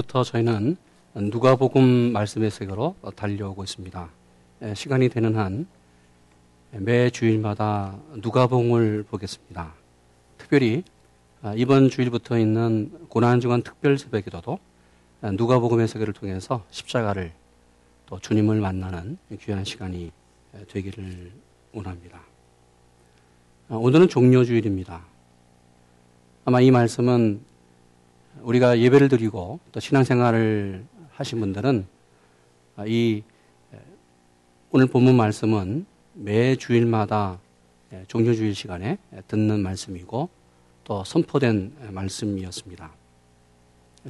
부터 저희는 누가복음 말씀의 세계로 달려오고 있습니다. 시간이 되는 한 매 주일마다 누가복음을 보겠습니다. 특별히 이번 주일부터 있는 고난주간 특별 새벽 기도도 누가복음의 세계를 통해서 십자가를 또 주님을 만나는 귀한 시간이 되기를 원합니다. 오늘은 종료주일입니다. 아마 이 말씀은 우리가 예배를 드리고 또 신앙생활을 하신 분들은 이 오늘 본문 말씀은 매 주일마다 종료주일 시간에 듣는 말씀이고 또 선포된 말씀이었습니다.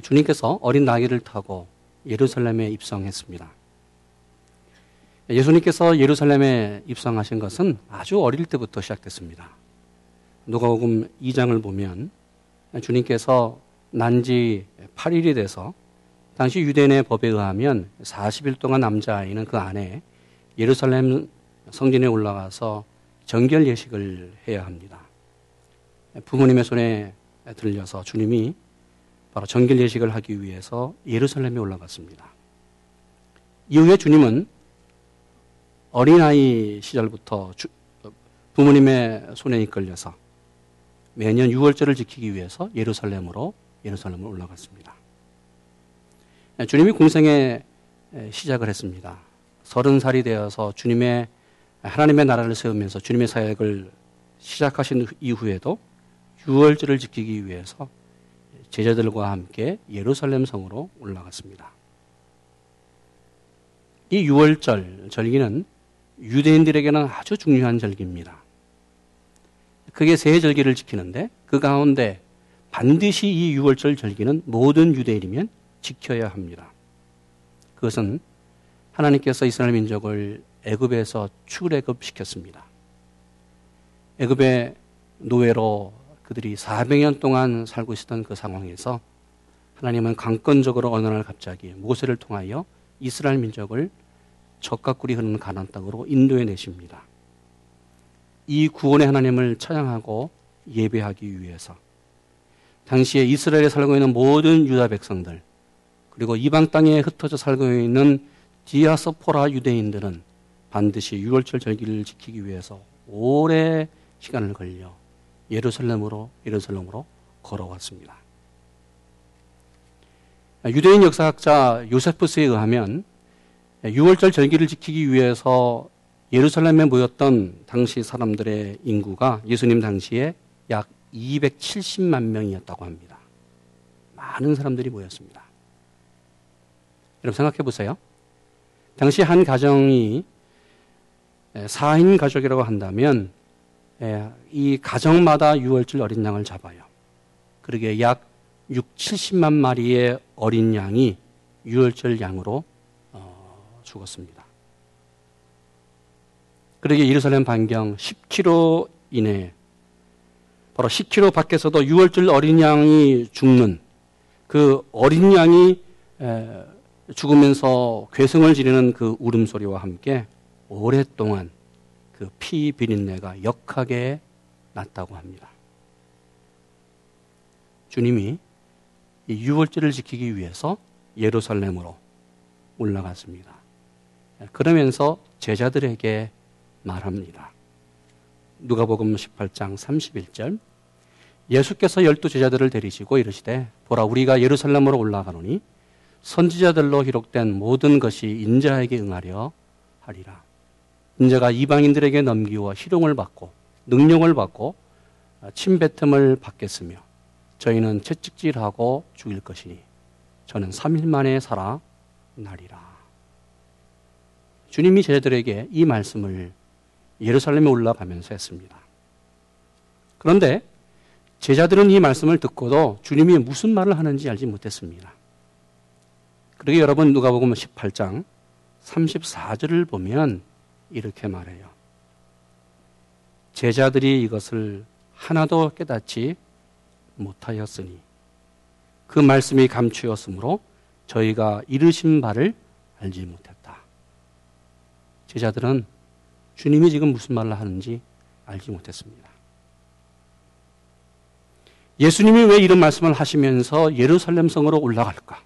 주님께서 어린 나귀를 타고 예루살렘에 입성했습니다. 예수님께서 예루살렘에 입성하신 것은 아주 어릴 때부터 시작됐습니다. 누가복음 2장을 보면 주님께서 난 지 8일이 돼서 당시 유대인의 법에 의하면 40일 동안 남자아이는 그 안에 예루살렘 성전에 올라가서 정결 예식을 해야 합니다. 부모님의 손에 들려서 주님이 바로 정결 예식을 하기 위해서 예루살렘에 올라갔습니다. 이후에 주님은 어린아이 시절부터 부모님의 손에 이끌려서 매년 6월절을 지키기 위해서 예루살렘으로 예루살렘을 올라갔습니다. 주님이 공생의 시작을 했습니다. 서른 살이 되어서 주님의 하나님의 나라를 세우면서 주님의 사역을 시작하신 이후에도 6월절을 지키기 위해서 제자들과 함께 예루살렘 성으로 올라갔습니다. 이 6월절 절기는 유대인들에게는 아주 중요한 절기입니다. 그게 세 절기를 지키는데 그 가운데 반드시 이 6월절 절기는 모든 유대인이면 지켜야 합니다. 그것은 하나님께서 이스라엘 민족을 애굽에서 출애굽 시켰습니다. 애굽의 노예로 그들이 400년 동안 살고 있었던 그 상황에서 하나님은 강권적으로 어느 날 갑자기 모세를 통하여 이스라엘 민족을 적각꿀이 흐르는 가나안 땅으로 인도해 내십니다. 이 구원의 하나님을 찬양하고 예배하기 위해서 당시에 이스라엘에 살고 있는 모든 유다 백성들 그리고 이방 땅에 흩어져 살고 있는 디아스포라 유대인들은 반드시 6월절 절기를 지키기 위해서 오래 시간을 걸려 예루살렘으로 예루살렘으로 걸어왔습니다. 유대인 역사학자 요세푸스에 의하면 6월절 절기를 지키기 위해서 예루살렘에 모였던 당시 사람들의 인구가 예수님 당시에 약 270만 명이었다고 합니다. 많은 사람들이 모였습니다. 여러분 생각해 보세요. 당시 한 가정이 4인 가족이라고 한다면 이 가정마다 6월절 어린 양을 잡아요. 그러게 약 6, 70만 마리의 어린 양이 6월절 양으로 어, 죽었습니다. 그러게 예루살렘 반경 10km 이내에 바로 10km 밖에서도 6월절 어린 양이 죽는 그 어린 양이 죽으면서 괴성을 지르는 그 울음소리와 함께 오랫동안 그 피 비린내가 역하게 났다고 합니다. 주님이 이 6월절을 지키기 위해서 예루살렘으로 올라갔습니다. 그러면서 제자들에게 말합니다. 누가복음 18장 31절 예수께서 열두 제자들을 데리시고 이르시되 보라 우리가 예루살렘으로 올라가노니 선지자들로 기록된 모든 것이 인자에게 응하려 하리라. 인자가 이방인들에게 넘기워 희롱을 받고 능력을 받고 침뱉음을 받겠으며 저희는 채찍질하고 죽일 것이니 저는 3일 만에 살아 나리라. 주님이 제자들에게 이 말씀을 예루살렘에 올라가면서 했습니다. 그런데 제자들은 이 말씀을 듣고도 주님이 무슨 말을 하는지 알지 못했습니다. 그러게 여러분 누가복음 18장 34절을 보면 이렇게 말해요. 제자들이 이것을 하나도 깨닫지 못하였으니 그 말씀이 감추었으므로 저희가 이르신 바를 알지 못했다. 제자들은 주님이 지금 무슨 말을 하는지 알지 못했습니다. 예수님이 왜 이런 말씀을 하시면서 예루살렘 성으로 올라갈까?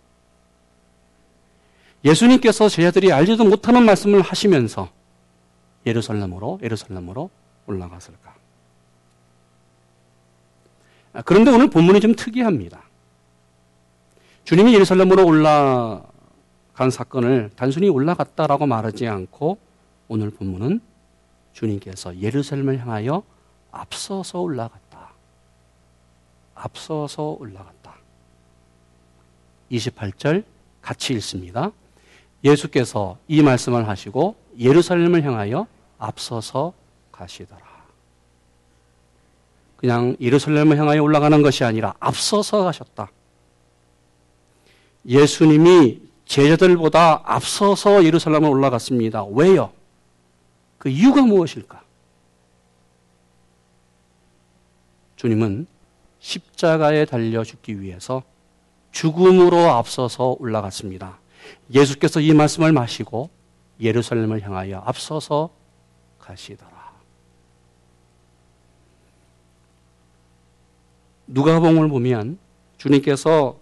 예수님께서 제자들이 알지도 못하는 말씀을 하시면서 예루살렘으로 예루살렘으로 올라갔을까? 아, 그런데 오늘 본문이 좀 특이합니다. 주님이 예루살렘으로 올라간 사건을 단순히 올라갔다라고 말하지 않고 오늘 본문은 주님께서 예루살렘을 향하여 앞서서 올라갔다. 앞서서 올라갔다. 28절 같이 읽습니다. 예수께서 이 말씀을 하시고 예루살렘을 향하여 앞서서 가시더라. 그냥 예루살렘을 향하여 올라가는 것이 아니라 앞서서 가셨다. 예수님이 제자들보다 앞서서 예루살렘을 올라갔습니다. 왜요? 그 이유가 무엇일까? 주님은 십자가에 달려 죽기 위해서 죽음으로 앞서서 올라갔습니다. 예수께서 이 말씀을 마시고 예루살렘을 향하여 앞서서 가시더라. 누가복음을 보면 주님께서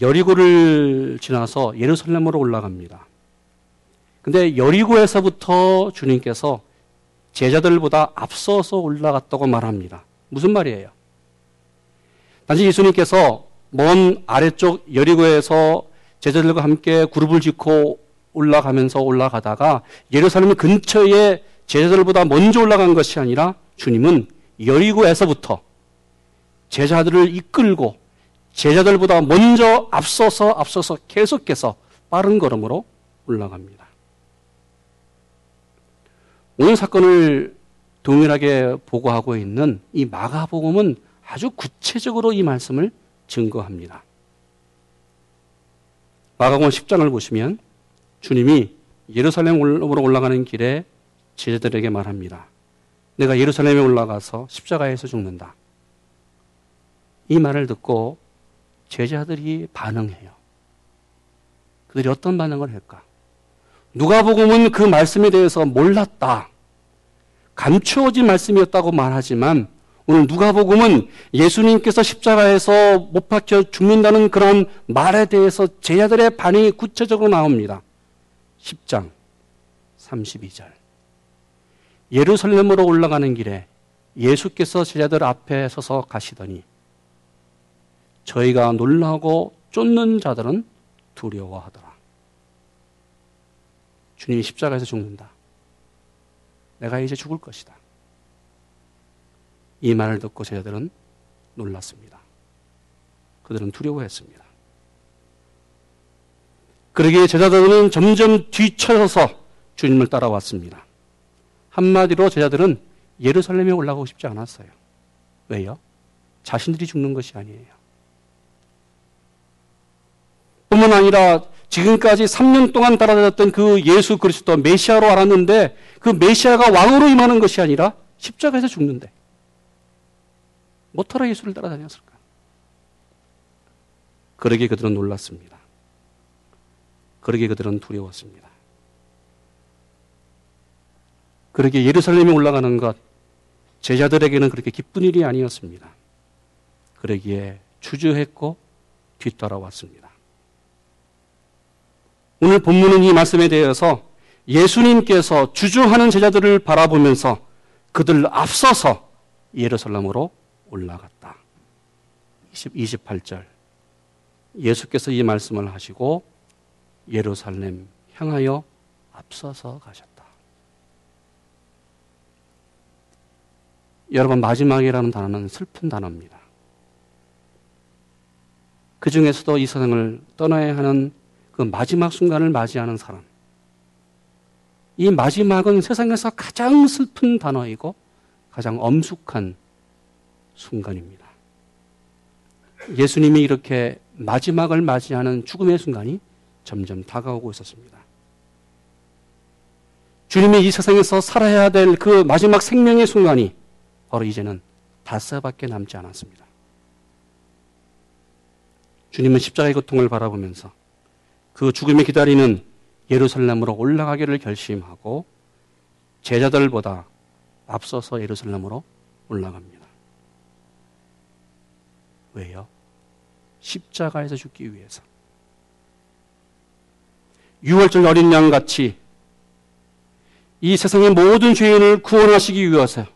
여리고를 지나서 예루살렘으로 올라갑니다. 근데 여리고에서부터 주님께서 제자들보다 앞서서 올라갔다고 말합니다. 무슨 말이에요? 단지 예수님께서 먼 아래쪽 여리고에서 제자들과 함께 그룹을 짓고 올라가면서 올라가다가 예루살렘 근처에 제자들보다 먼저 올라간 것이 아니라 주님은 여리고에서부터 제자들을 이끌고 제자들보다 먼저 앞서서 앞서서 계속해서 빠른 걸음으로 올라갑니다. 오늘 사건을 동일하게 보고하고 있는 이 마가복음은 아주 구체적으로 이 말씀을 증거합니다. 마가복음 10장을 보시면 주님이 예루살렘으로 올라가는 길에 제자들에게 말합니다. 내가 예루살렘에 올라가서 십자가에서 죽는다. 이 말을 듣고 제자들이 반응해요. 그들이 어떤 반응을 할까? 누가복음은 그 말씀에 대해서 몰랐다. 감추어진 말씀이었다고 말하지만 오늘 누가복음은 예수님께서 십자가에서 못 박혀 죽는다는 그런 말에 대해서 제자들의 반응이 구체적으로 나옵니다. 10장 32절. 예루살렘으로 올라가는 길에 예수께서 제자들 앞에 서서 가시더니 저희가 놀라고 쫓는 자들은 두려워하더라. 주님이 십자가에서 죽는다. 내가 이제 죽을 것이다. 이 말을 듣고 제자들은 놀랐습니다. 그들은 두려워했습니다. 그러기에 제자들은 점점 뒤쳐서 주님을 따라왔습니다. 한마디로 제자들은 예루살렘에 올라가고 싶지 않았어요. 왜요? 자신들이 죽는 것이 아니에요. 뿐만 아니라 지금까지 3년 동안 따라다녔던 그 예수 그리스도 메시아로 알았는데 그 메시아가 왕으로 임하는 것이 아니라 십자가에서 죽는데 못하러 예수를 따라다녔을까? 그러게 그들은 놀랐습니다. 그러게 그들은 두려웠습니다. 그러게 예루살렘에 올라가는 것 제자들에게는 그렇게 기쁜 일이 아니었습니다. 그러기에 주저했고 뒤따라왔습니다. 오늘 본문은 이 말씀에 대해서 예수님께서 주저하는 제자들을 바라보면서 그들 앞서서 예루살렘으로 올라갔다. 20, 28절. 예수께서 이 말씀을 하시고 예루살렘 향하여 앞서서 가셨다. 여러분, 마지막이라는 단어는 슬픈 단어입니다. 그 중에서도 이 세상을 떠나야 하는 그 마지막 순간을 맞이하는 사람. 이 마지막은 세상에서 가장 슬픈 단어이고 가장 엄숙한 순간입니다. 예수님이 이렇게 마지막을 맞이하는 죽음의 순간이 점점 다가오고 있었습니다. 주님이 이 세상에서 살아야 될 그 마지막 생명의 순간이 바로 이제는 닷새밖에 남지 않았습니다. 주님은 십자가의 고통을 바라보면서 그 죽음이 기다리는 예루살렘으로 올라가기를 결심하고 제자들보다 앞서서 예루살렘으로 올라갑니다. 왜요? 십자가에서 죽기 위해서. 유월절 어린 양 같이 이 세상의 모든 죄인을 구원하시기 위해서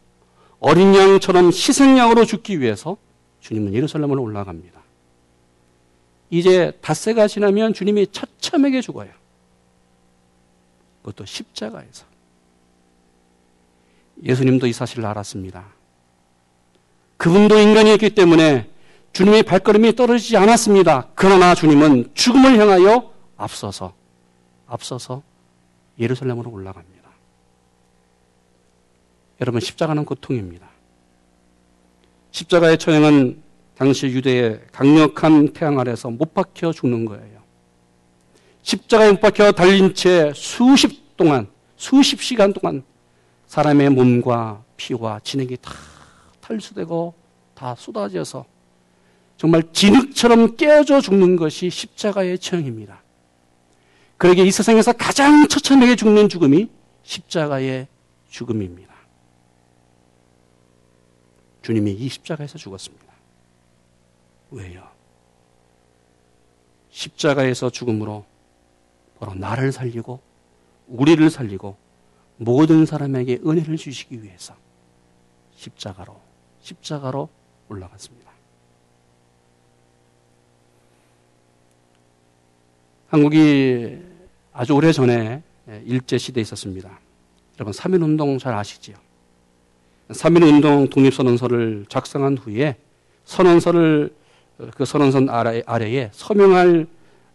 어린 양처럼 희생양으로 죽기 위해서 주님은 예루살렘으로 올라갑니다. 이제 닷새가 지나면 주님이 처참하게 죽어요. 그것도 십자가에서. 예수님도 이 사실을 알았습니다. 그분도 인간이었기 때문에 주님의 발걸음이 떨어지지 않았습니다. 그러나 주님은 죽음을 향하여 앞서서, 앞서서 예루살렘으로 올라갑니다. 여러분, 십자가는 고통입니다. 십자가의 처형은 당시 유대의 강력한 태양 아래서 못 박혀 죽는 거예요. 십자가에 못 박혀 달린 채 수십 동안, 수십 시간 동안 사람의 몸과 피와 진액이 다 탈수되고 다 쏟아져서 정말 진흙처럼 깨어져 죽는 것이 십자가의 처형입니다. 그러게 이 세상에서 가장 처참하게 죽는 죽음이 십자가의 죽음입니다. 주님이 이 십자가에서 죽었습니다. 왜요? 십자가에서 죽음으로 바로 나를 살리고 우리를 살리고 모든 사람에게 은혜를 주시기 위해서 십자가로 십자가로 올라갔습니다. 한국이 아주 오래 전에 일제 시대에 있었습니다. 여러분 3.1 운동 잘 아시지요? 3.1 운동 독립선언서를 작성한 후에 선언서를 그 선언선 아래, 아래에 서명할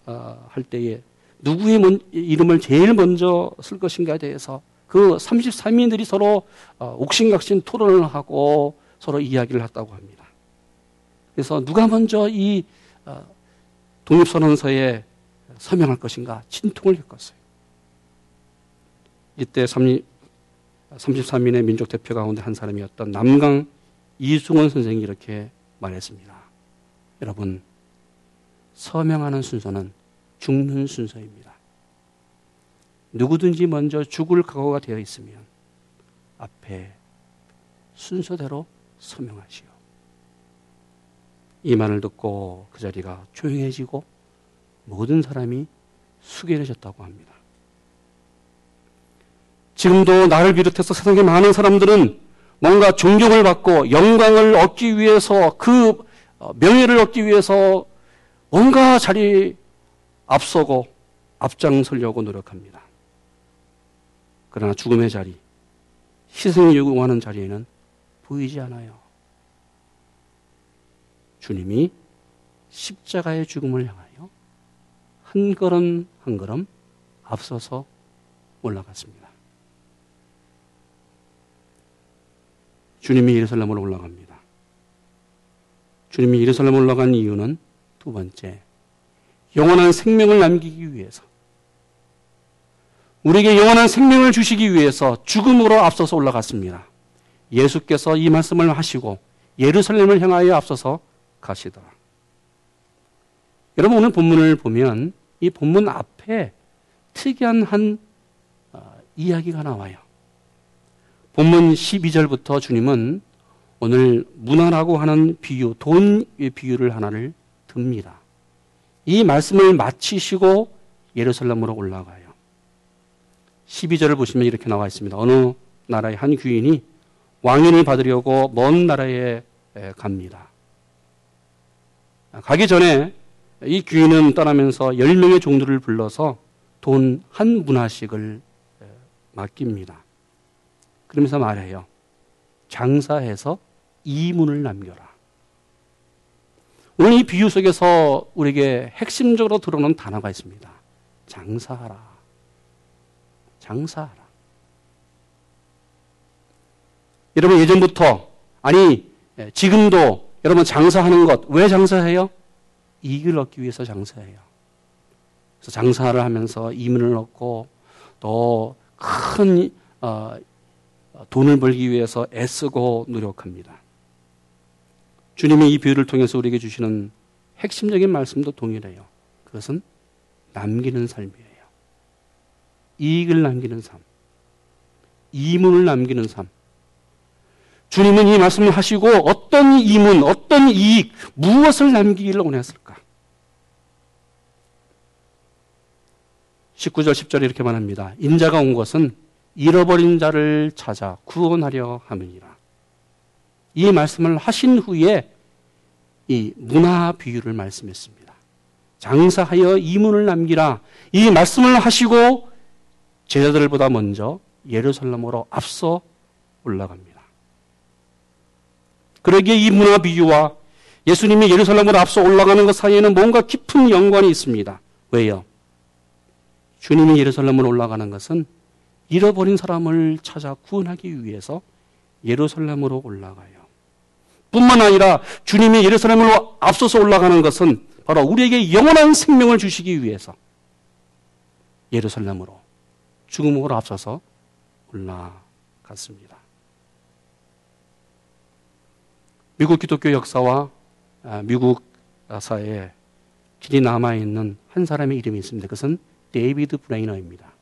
어, 할 때에 누구의 먼, 이름을 제일 먼저 쓸 것인가에 대해서 그 33인들이 서로 어, 옥신각신 토론을 하고 서로 이야기를 했다고 합니다. 그래서 누가 먼저 이 어, 독립선언서에 서명할 것인가 진통을 겪었어요. 이때 33인의 민족 대표 가운데 한 사람이었던 남강 이승원 선생이 이렇게 말했습니다. 여러분, 서명하는 순서는 죽는 순서입니다. 누구든지 먼저 죽을 각오가 되어 있으면 앞에 순서대로 서명하시오. 이 말을 듣고 그 자리가 조용해지고 모든 사람이 숙연해졌다고 합니다. 지금도 나를 비롯해서 세상의 많은 사람들은 뭔가 존경을 받고 영광을 얻기 위해서 그 어, 명예를 얻기 위해서 뭔가 자리 앞서고 앞장서려고 노력합니다. 그러나 죽음의 자리, 희생을 요구하는 자리에는 보이지 않아요. 주님이 십자가의 죽음을 향하여 한 걸음 한 걸음 앞서서 올라갔습니다. 주님이 예루살렘으로 올라갑니다. 주님이 예루살렘 올라간 이유는 두 번째, 영원한 생명을 남기기 위해서. 우리에게 영원한 생명을 주시기 위해서 죽음으로 앞서서 올라갔습니다. 예수께서 이 말씀을 하시고 예루살렘을 향하여 앞서서 가시더라. 여러분 오늘 본문을 보면 이 본문 앞에 특이한 한 어, 이야기가 나와요. 본문 12절부터 주님은 오늘 문화라고 하는 비유, 돈의 비유를 하나를 듭니다. 이 말씀을 마치시고 예루살렘으로 올라가요. 12절을 보시면 이렇게 나와 있습니다. 어느 나라의 한 귀인이 왕인을 받으려고 먼 나라에 갑니다. 가기 전에 이 귀인은 떠나면서 10명의 종들을 불러서 돈 한 문화씩을 맡깁니다. 그러면서 말해요. 장사해서 이문을 남겨라. 오늘 이 비유 속에서 우리에게 핵심적으로 들어오는 단어가 있습니다. 장사하라. 장사하라. 여러분 예전부터 아니 지금도 여러분 장사하는 것 왜 장사해요? 이익을 얻기 위해서 장사해요. 그래서 장사를 하면서 이문을 얻고 또 큰 어, 돈을 벌기 위해서 애쓰고 노력합니다. 주님이 이 비유를 통해서 우리에게 주시는 핵심적인 말씀도 동일해요. 그것은 남기는 삶이에요. 이익을 남기는 삶. 이문을 남기는 삶. 주님은 이 말씀을 하시고 어떤 이문, 어떤 이익, 무엇을 남기기를 원했을까? 19절 10절에 이렇게 말합니다. 인자가 온 것은 잃어버린 자를 찾아 구원하려 함이니라. 이 말씀을 하신 후에 이 문화 비유를 말씀했습니다. 장사하여 이문을 남기라. 이 말씀을 하시고 제자들보다 먼저 예루살렘으로 앞서 올라갑니다. 그러기에 이 문화 비유와 예수님이 예루살렘으로 앞서 올라가는 것 사이에는 뭔가 깊은 연관이 있습니다. 왜요? 주님이 예루살렘으로 올라가는 것은 잃어버린 사람을 찾아 구원하기 위해서 예루살렘으로 올라가요. 뿐만 아니라 주님이 예루살렘으로 앞서서 올라가는 것은 바로 우리에게 영원한 생명을 주시기 위해서 예루살렘으로 죽음으로 앞서서 올라갔습니다. 미국 기독교 역사와 아, 미국 사회에 길이 남아있는 한 사람의 이름이 있습니다. 그것은 데이비드 브레이너입니다.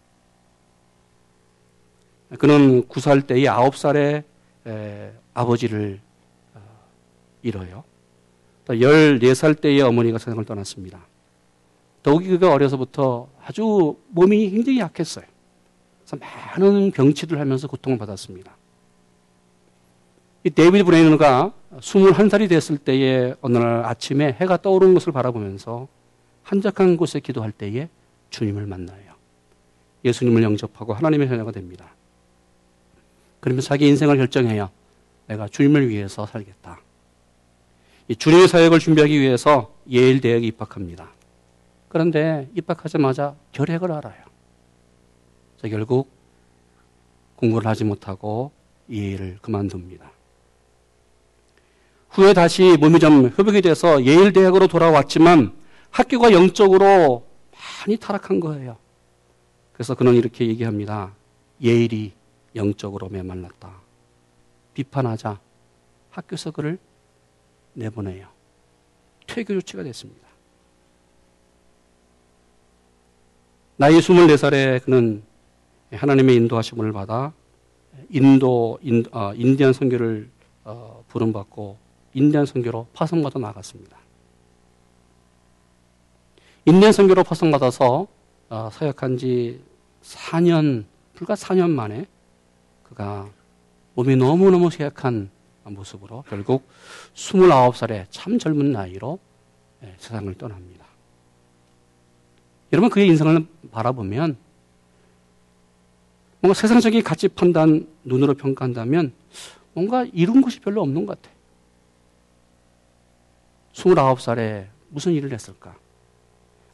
그는 9살 때에 9살에 아버지를 어, 잃어요. 14살 때에 어머니가 세상을 떠났습니다. 더욱이 그가 어려서부터 아주 몸이 굉장히 약했어요. 그래서 많은 병치레를 하면서 고통을 받았습니다. 이 데이비드 브레이너가 21살이 됐을 때에 어느 날 아침에 해가 떠오르는 것을 바라보면서 한적한 곳에 기도할 때에 주님을 만나요. 예수님을 영접하고 하나님의 자녀가 됩니다. 그러면서 자기 인생을 결정해요. 내가 주님을 위해서 살겠다. 이 주님의 사역을 준비하기 위해서 예일 대학에 입학합니다. 그런데 입학하자마자 결핵을 알아요. 결국 공부를 하지 못하고 예일을 그만둡니다. 후에 다시 몸이 좀 회복이 돼서 예일 대학으로 돌아왔지만 학교가 영적으로 많이 타락한 거예요. 그래서 그는 이렇게 얘기합니다. 예일이 영적으로 메말랐다. 비판하자 학교에서 그를 내보내요. 퇴교 조치가 됐습니다. 나이 24살에 그는 하나님의 인도하심을 받아 인도, 인, 어, 인디안 선교를 어, 부름받고 인디안 선교로 파송받아 나갔습니다. 인디안 선교로 파송받아서 어, 사역한 지 4년, 불과 4년 만에 그가 몸이 너무너무 쇠약한 모습으로 결국 29살에 참 젊은 나이로 예, 세상을 떠납니다. 여러분 그의 인생을 바라보면 뭔가 세상적인 가치 판단 눈으로 평가한다면 뭔가 이룬 것이 별로 없는 것 같아. 29살에 무슨 일을 했을까?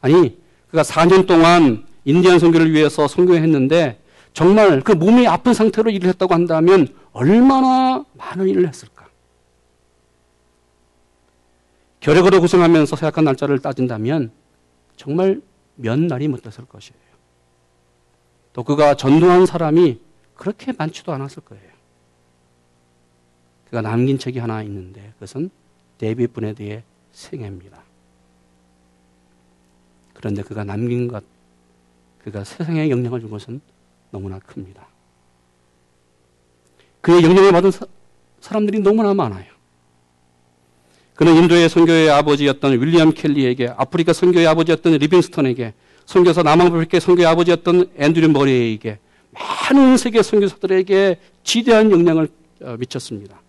아니, 그가 4년 동안 인디안 선교를 위해서 선교했는데 정말 그 몸이 아픈 상태로 일을 했다고 한다면 얼마나 많은 일을 했을까? 결핵으로 고생하면서 생각한 날짜를 따진다면 정말 몇 날이 못 됐을 것이에요. 또 그가 전도한 사람이 그렇게 많지도 않았을 거예요. 그가 남긴 책이 하나 있는데 그것은 데이비 브네드의 생애입니다. 그런데 그가 남긴 것, 그가 세상에 영향을 준 것은 너무나 큽니다. 그의 영향을 받은 사, 람들이 너무나 많아요. 그는 인도의 선교의 아버지였던 윌리엄 켈리에게, 아프리카 선교의 아버지였던 리빙스턴에게, 선교사 남아프리카의 선교의 아버지였던 앤드류 머리에게, 많은 세계 선교사들에게 지대한 영향을 어, 미쳤습니다.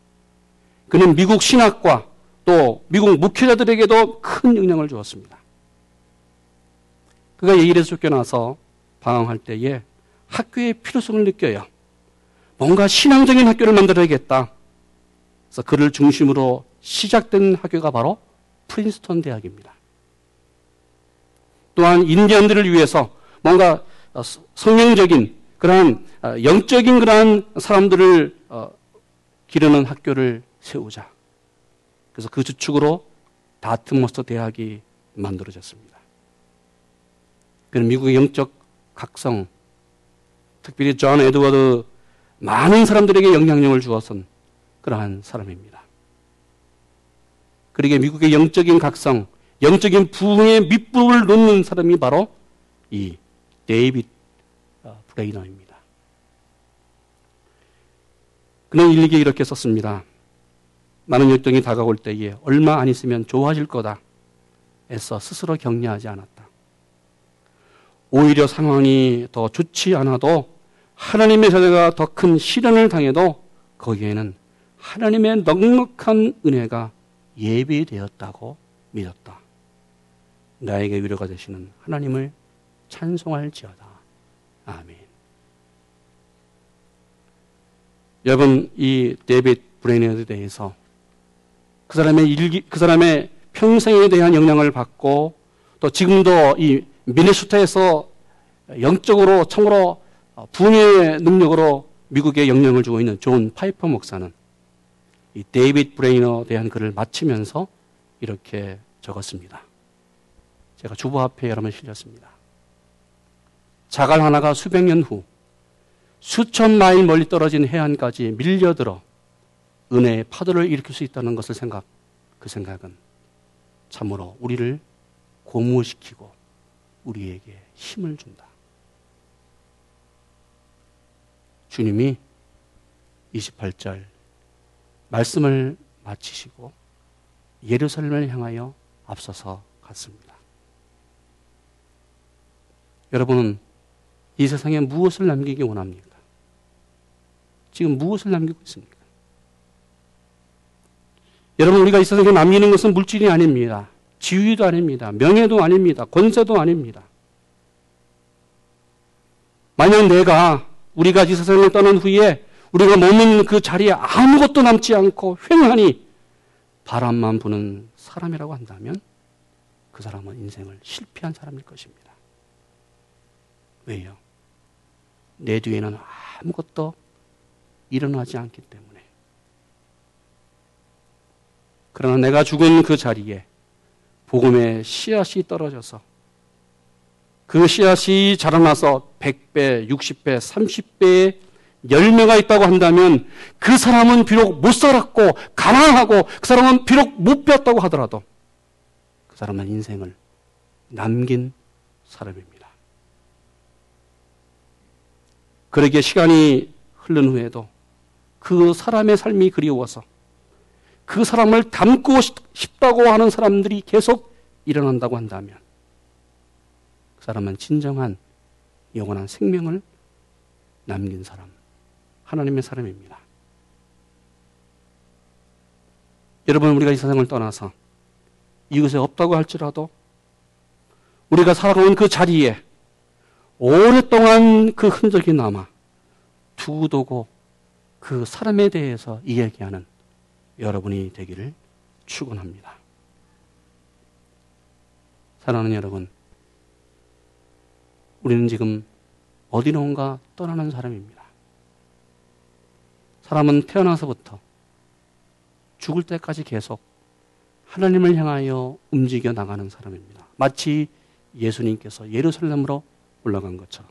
그는 미국 신학과 또 미국 목회자들에게도 큰 영향을 주었습니다. 그가 예일에서 쫓겨나서 방황할 때에 학교의 필요성을 느껴요. 뭔가 신앙적인 학교를 만들어야겠다. 그래서 그를 중심으로 시작된 학교가 바로 프린스턴 대학입니다. 또한 인디언들을 위해서 뭔가 성령적인 그러한 어, 영적인 그러한 사람들을 어, 기르는 학교를 세우자. 그래서 그 주축으로 다트머스터 대학이 만들어졌습니다. 그는 미국의 영적 각성, 특별히 존 에드워드 많은 사람들에게 영향력을 주어선 그러한 사람입니다. 그러게 미국의 영적인 각성, 영적인 부흥의 밑부분을 놓는 사람이 바로 이 데이빗 어, 브레이너입니다. 그는 일기에 이렇게 썼습니다. 많은 열등이 다가올 때에 얼마 안 있으면 좋아질 거다. 애써 스스로 격려하지 않았다. 오히려 상황이 더 좋지 않아도 하나님의 자녀가 더 큰 시련을 당해도 거기에는 하나님의 넉넉한 은혜가 예비되었다고 믿었다. 나에게 위로가 되시는 하나님을 찬송할지어다. 아멘. 여러분, 이 데이빗 브레이너에 대해서 그 사람의 일기, 그 사람의 평생에 대한 영향을 받고 또 지금도 이 미네소타에서 영적으로 참으로 부흥의 능력으로 미국에 영향을 주고 있는 존 파이퍼 목사는 이 데이빗 브레이너에 대한 글을 마치면서 이렇게 적었습니다. 제가 주보 앞에 여러 번 실렸습니다. 자갈 하나가 수백 년 후 수천 마일 멀리 떨어진 해안까지 밀려들어 은혜의 파도를 일으킬 수 있다는 것을 생각, 그 생각은 참으로 우리를 고무시키고 우리에게 힘을 준다. 주님이 28절 말씀을 마치시고 예루살렘을 향하여 앞서서 갔습니다. 여러분은 이 세상에 무엇을 남기기 원합니까? 지금 무엇을 남기고 있습니까? 여러분, 우리가 이 세상에 남기는 것은 물질이 아닙니다. 지위도 아닙니다. 명예도 아닙니다. 권세도 아닙니다. 만약 내가 우리가 이 세상을 떠난 후에 우리가 머문 그 자리에 아무것도 남지 않고 횡하니 바람만 부는 사람이라고 한다면 그 사람은 인생을 실패한 사람일 것입니다. 왜요? 내 뒤에는 아무것도 일어나지 않기 때문에. 그러나 내가 죽은 그 자리에 복음의 씨앗이 떨어져서 그 씨앗이 자라나서 100배, 60배, 30배의 열매가 있다고 한다면 그 사람은 비록 못 살았고 가난하고 그 사람은 비록 못 배웠다고 하더라도 그 사람은 인생을 남긴 사람입니다. 그러기에 시간이 흐른 후에도 그 사람의 삶이 그리워서 그 사람을 닮고 싶다고 하는 사람들이 계속 일어난다고 한다면 그 사람은 진정한 영원한 생명을 남긴 사람, 하나님의 사람입니다. 여러분, 우리가 이 세상을 떠나서 이곳에 없다고 할지라도 우리가 살아온 그 자리에 오랫동안 그 흔적이 남아 두고두고 그 사람에 대해서 이야기하는 여러분이 되기를 축원합니다. 사랑하는 여러분, 우리는 지금 어디론가 떠나는 사람입니다. 사람은 태어나서부터 죽을 때까지 계속 하나님을 향하여 움직여 나가는 사람입니다. 마치 예수님께서 예루살렘으로 올라간 것처럼.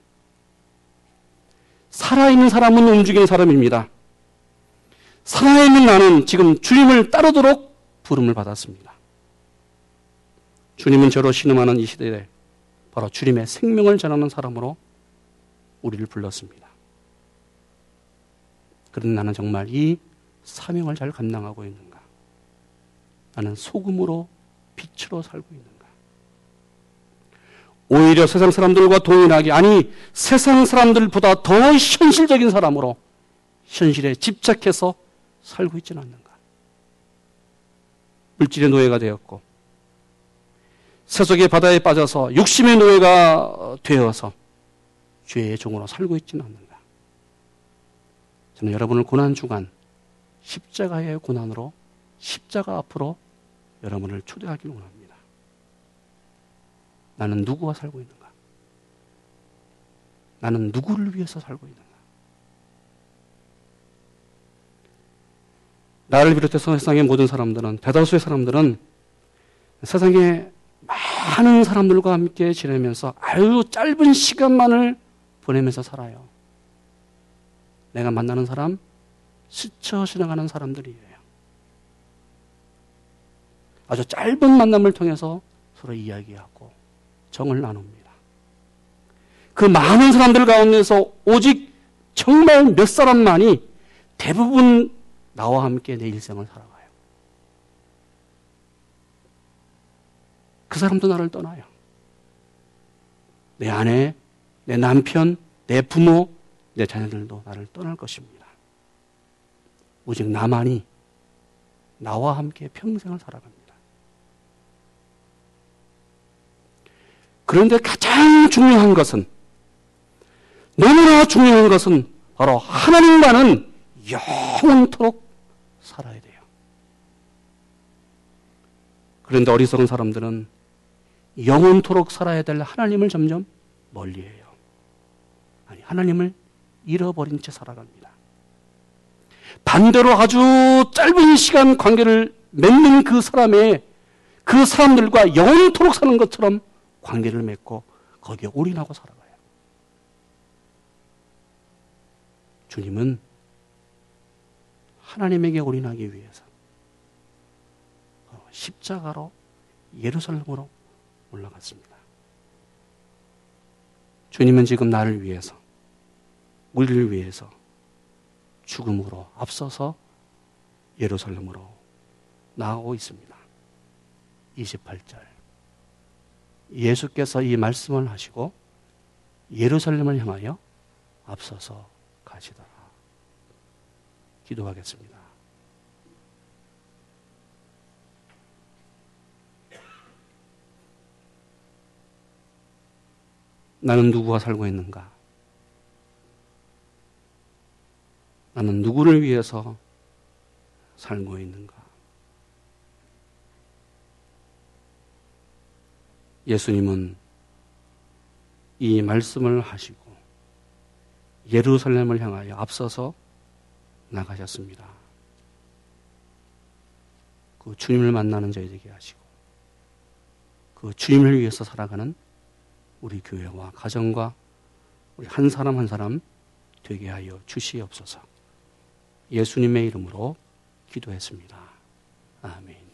살아있는 사람은 움직이는 사람입니다. 살아있는 나는 지금 주님을 따르도록 부름을 받았습니다. 주님은 저로 신음하는 이 시대에 바로 주님의 생명을 전하는 사람으로 우리를 불렀습니다. 그런 나는 정말 이 사명을 잘 감당하고 있는가? 나는 소금으로 빛으로 살고 있는가? 오히려 세상 사람들과 동일하게, 아니, 세상 사람들보다 더 현실적인 사람으로 현실에 집착해서 살고 있지는 않는가? 물질의 노예가 되었고, 세속의 바다에 빠져서 욕심의 노예가 되어서 죄의 종으로 살고 있지는 않는가? 저는 여러분을 고난주간 십자가의 고난으로 십자가 앞으로 여러분을 초대하기를 원합니다. 나는 누구와 살고 있는가? 나는 누구를 위해서 살고 있는가? 나를 비롯해서 세상의 모든 사람들은, 대다수의 사람들은 세상에 많은 사람들과 함께 지내면서 아주 짧은 시간만을 보내면서 살아요. 내가 만나는 사람, 스쳐 지나가는 사람들이에요. 아주 짧은 만남을 통해서 서로 이야기하고, 정을 나눕니다. 그 많은 사람들 가운데서 오직 정말 몇 사람만이 대부분 나와 함께 내 일생을 살아가요. 그 사람도 나를 떠나요. 내 아내, 내 남편, 내 부모, 내 자녀들도 나를 떠날 것입니다. 오직 나만이 나와 함께 평생을 살아갑니다. 그런데 가장 중요한 것은 너무나 중요한 것은 바로 하나님과는 영원토록 살아야 돼요. 그런데 어리석은 사람들은 영원토록 살아야 될 하나님을 점점 멀리해요. 아니 하나님을 잃어버린 채 살아갑니다. 반대로 아주 짧은 시간 관계를 맺는 그 사람의 그 사람들과 영원토록 사는 것처럼 관계를 맺고 거기에 올인하고 살아가요. 주님은 하나님에게 올인하기 위해서 십자가로 예루살렘으로 올라갔습니다. 주님은 지금 나를 위해서, 우리를 위해서 죽음으로 앞서서 예루살렘으로 나가고 있습니다. 28절. 예수께서 이 말씀을 하시고 예루살렘을 향하여 앞서서. 기도하겠습니다. 나는 누구와 살고 있는가? 나는 누구를 위해서 살고 있는가? 예수님은 이 말씀을 하시고 예루살렘을 향하여 앞서서 나가셨습니다. 그 주님을 만나는 저희 되게 하시고 그 주님을 위해서 살아가는 우리 교회와 가정과 우리 한 사람 한 사람 되게 하여 주시옵소서. 예수님의 이름으로 기도했습니다. 아멘.